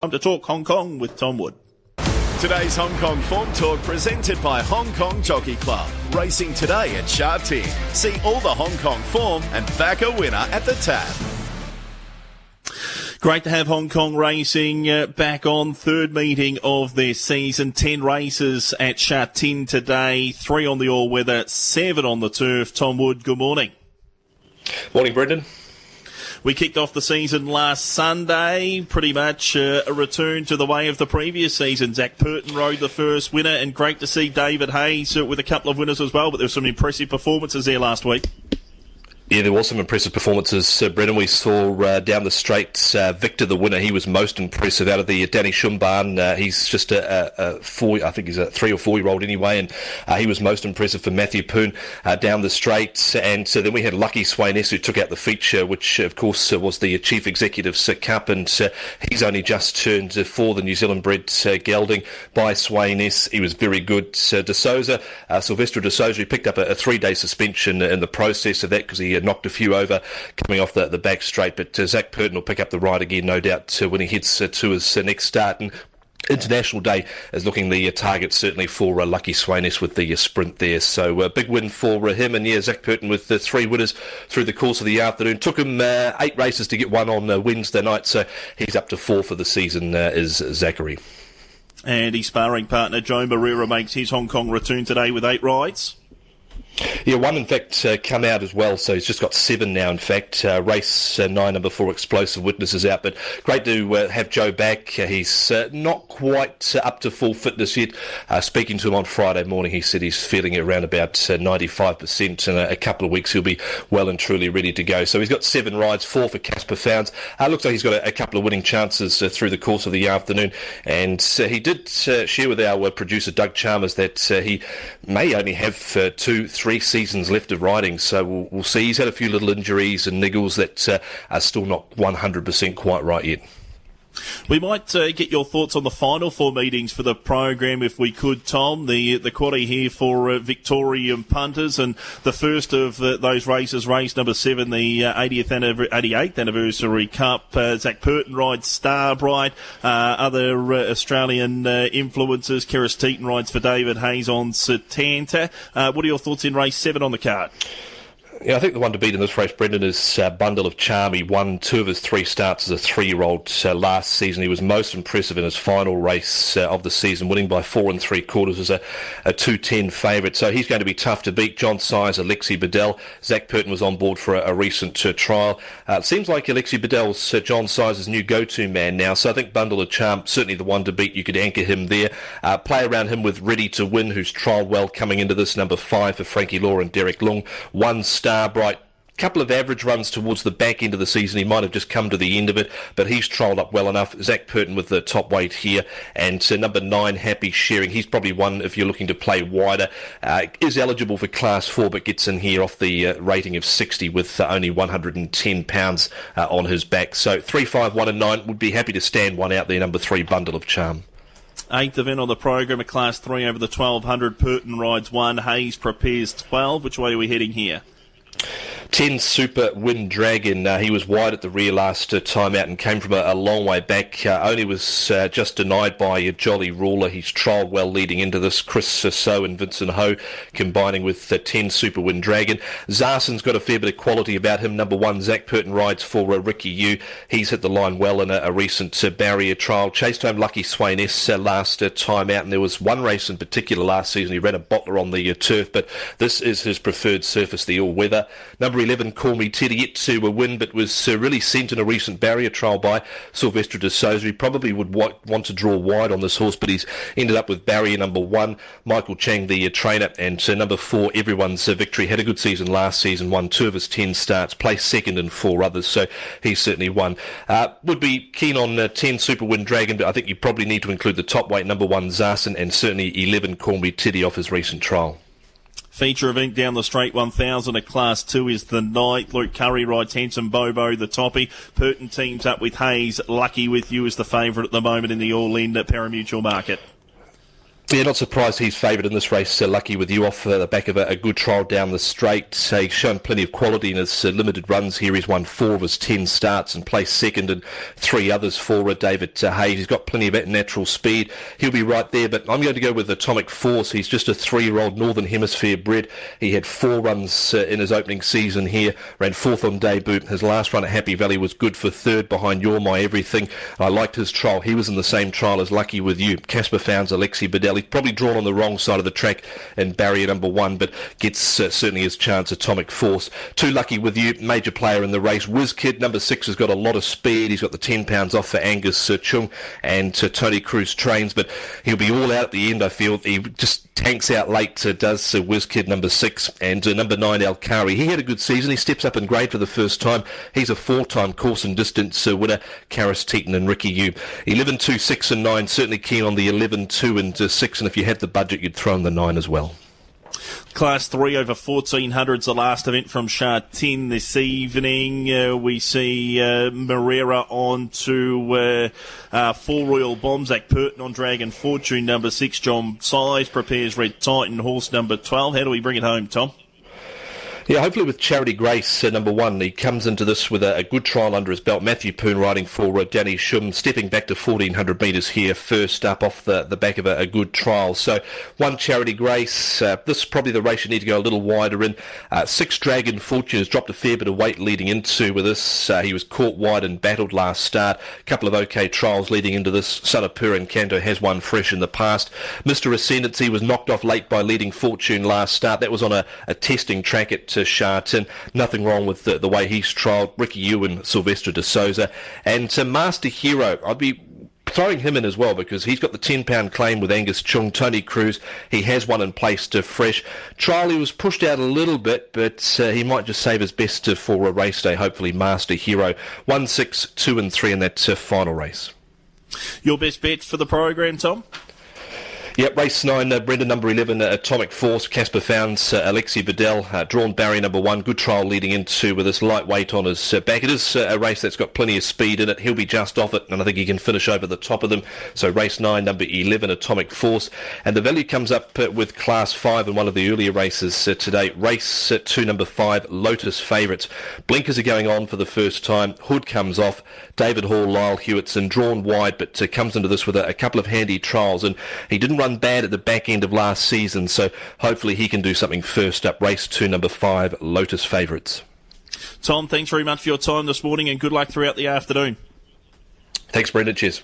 Time to talk Hong Kong with Tom Wood. Today's Hong Kong Form Talk presented by Hong Kong Jockey Club. Racing today at Sha Tin. See all the Hong Kong form and back a winner at the tab. Great to have Hong Kong racing uh, back on third meeting of their season. Ten races at Sha Tin today, three on the all weather, seven on the turf. Tom Wood, good morning. Morning, Brendan. We kicked off the season last Sunday, pretty much uh, a return to the way of the previous season. Zac Purton rode the first winner, and great to see David Hayes uh, with a couple of winners as well. But there were some impressive performances there last week. Yeah, there was some impressive performances, uh, Brendan. We saw uh, down the straight uh, Victor, the winner. He was most impressive out of the uh, Danny Shumban. Uh, he's just a, a, a, four, I think he's a three or four year old anyway, and uh, he was most impressive for Matthew Poon uh, down the straight. And so then we had Lucky Sweynesse who took out the feature, which of course was the chief executive's cup, and he's only just turned for the New Zealand bred gelding by Sweynesse. He was very good. De Sousa, Silvestre De Sousa, he picked up a, a three day suspension in the process of that because he knocked a few over coming off the, the back straight. But uh, Zac Purton will pick up the ride again, no doubt, uh, when he heads uh, to his next start. And International Day is looking the target certainly for uh, Lucky Sweynesse with the uh, sprint there. So a uh, big win for him. And yeah, Zac Purton with the three winners through the course of the afternoon. Took him eight races to get one on Wednesday night. So he's up to four for the season, is Zachary. And his sparring partner, Joe Moreira, makes his Hong Kong return today with eight rides. Yeah, one in fact uh, come out as well, so he's just got seven now. In fact, uh, race uh, nine, number four, explosive witnesses out. But great to uh, have Joe back. Uh, he's uh, not quite uh, up to full fitness yet. Uh, speaking to him on Friday morning, he said he's feeling around about ninety-five percent. In a, a, couple of weeks, he'll be well and truly ready to go. So he's got seven rides, four for Caspar Fownes. looks like he's got a, a, couple of winning chances through the course of the afternoon. And he did share with our producer Doug Chalmers that he may only have two, three three seasons left of riding, so we'll, we'll see. He's had a few little injuries and niggles that uh, are still not 100% quite right yet. We might uh, get your thoughts on the final four meetings for the program, if we could, Tom. The the quaddy here for uh, Victorian punters, and the first of uh, those races, race number seven, the 80th uh, 88th anniversary Cup. Uh, Zac Purton rides Starbright. Uh, other Australian influences, Karis Teetan rides for David Hayes on Setanta. what are your thoughts in race seven on the card? Yeah, I think the one to beat in this race, Brendan, is uh, Bundle of Charm. He won two of his three starts as a three-year-old uh, last season. He was most impressive in his final race uh, of the season, winning by four and three quarters as a, a 210 favourite. So he's going to be tough to beat. John Size, Alexis Badel. Zac Purton was on board for a, a recent uh, trial. Uh, it seems like Alexis Badel's uh, John Size's new go-to man now. So I think Bundle of Charm, certainly the one to beat. You could anchor him there. play around him with Ready to Win, who's trialled well coming into this number five for Frankie Lor and Derek Leung. One star Starbright couple of average runs towards the back end of the season. He might have just come to the end of it, but he's trolled up well enough. Zac Purton with the top weight here, and so number nine, Happy Sharing. He's probably one if you're looking to play wider. Uh, is eligible for Class Four, but gets in here off the uh, rating of 60 with uh, only 110 pounds uh, on his back. So three, five, one, and nine would be happy to stand one out there. Number three, Bundle of Charm. Eighth event on the program, a class three over the 1200. Purton rides one. Hayes prepares 12. Which way are we heading here? 10 Super Wind Dragon. Uh, he was wide at the rear last uh, time out and came from a, a long way back. Uh, only was uh, just denied by a Jolly Ruler. He's trialled well leading into this. Chris So and Vincent Ho combining with uh, 10 Super Wind Dragon. Zarsen's got a fair bit of quality about him. Number one, Zac Purton rides for uh, Ricky Yiu. He's hit the line well in a, a recent barrier trial. Chased home Lucky Sweynesse last time out, and there was one race in particular last season. He ran a bottler on the turf, but this is his preferred surface, the all weather. Number 11, Call Me Teddy, to a win, but was uh, really sent in a recent barrier trial by Silvestre de Sousa. He probably would wa- want to draw wide on this horse, but he's ended up with barrier number one, Michael Chang, the uh, trainer, and uh, number four, everyone's uh, victory. Had a good season last season, won two of his ten starts, placed second in four others, so he's certainly won. Uh, would be keen on uh, 10 Super Win Dragon, but I think you probably need to include the top weight, number one, Zarsen, and certainly 11, Call Me Teddy off his recent trial. Feature event down the straight 1000 at class 2 is the night. Luke Currie rides Handsome Bobo, the toppy. Purton teams up with Hayes. Lucky with you is the favourite at the moment in the all-in Parimutuel market. Yeah, not surprised he's favoured in this race. So lucky with you off uh, the back of a, a, good trial down the straight. Uh, he's shown plenty of quality in his uh, limited runs here. He's won four of his ten starts and placed second in three others for uh, David uh, Hayes. He's got plenty of natural speed. He'll be right there, but I'm going to go with Atomic Force. He's just a three-year-old Northern Hemisphere bred. He had four runs in his opening season here, ran fourth on debut. His last run at Happy Valley was good for third behind You're My Everything. I liked his trial. He was in the same trial as Lucky with you. Caspar Fownes, Alexis Badel probably drawn on the wrong side of the track in barrier number one, but gets uh, certainly his chance. Atomic Force. Too lucky with you, major player in the race. Whiz Kid number six has got a lot of speed. He's got the ten pounds off for Angus uh, Chung and uh, Tony Cruz trains, but he'll be all out at the end. I feel he just tanks out late. Uh, does uh, Kid number six and uh, number nine Alkari. He had a good season. He steps up in grade for the first time. He's a four-time course and distance uh, winner. Karis Teetan and Ricky Yiu. 11, 2, 6 and 9. Certainly keen on the 11, 2 and uh, 6. And if you had the budget, you'd throw in the 9 as well. Class 3 over 1400s, the last event from Sha Tin this evening. Uh, we see uh, Moreira on to uh, uh, Four Royal Bombs, Zac Purton on Dragon Fortune, number 6. John Size prepares Red Titan, horse number 12. How do we bring it home, Tom? Yeah, hopefully with Charity Grace, uh, number one, he comes into this with a, a, good trial under his belt. Matthew Poon riding for uh, Danny Shum, stepping back to 1400 metres here, first up off the, the back of a, a good trial. So one Charity Grace, uh, this is probably the race you need to go a little wider in. Uh, six Dragon Fortune has dropped a fair bit of weight leading into with this. Uh, he was caught wide and battled last start. A couple of okay trials leading into this. Sanapur and Kanto has won fresh in the past. Mr. Ascendancy was knocked off late by leading Fortune last start. That was on a, a testing track at to. Nothing wrong with the, the way he's trialled. Ricky Ewan, Silvestre de Sousa. And to Master Hero, I'd be throwing him in as well because he's got the ten pound claim with Angus Chung, Tony Cruz. He has one in place to fresh. Charlie was pushed out a little bit, but uh, he might just save his best to, for a race day. Hopefully, Master Hero one six two and three in that uh, final race. Your best bet for the program, Tom? Yep, race nine, uh, Brendan number 11, uh, Atomic Force, Caspar Fownes, uh, Alexis Badel, uh, drawn barrier number one, good trial leading into with this lightweight on his uh, back. It is uh, a race that's got plenty of speed in it. He'll be just off it, and I think he can finish over the top of them. So race nine, number 11, Atomic Force. And the value comes up with class five in one of the earlier races today. Race two, number five, Lotus Favourites. Blinkers are going on for the first time. Hood comes off. David Hall, Lyle Hewitson, drawn wide, but comes into this with a, a couple of handy trials. And he didn't run run bad at the back end of last season, so hopefully he can do something first up. Race two, number five, Lotus Favourites. Tom, thanks very much for your time this morning and good luck throughout the afternoon. Thanks, Brendan. Cheers.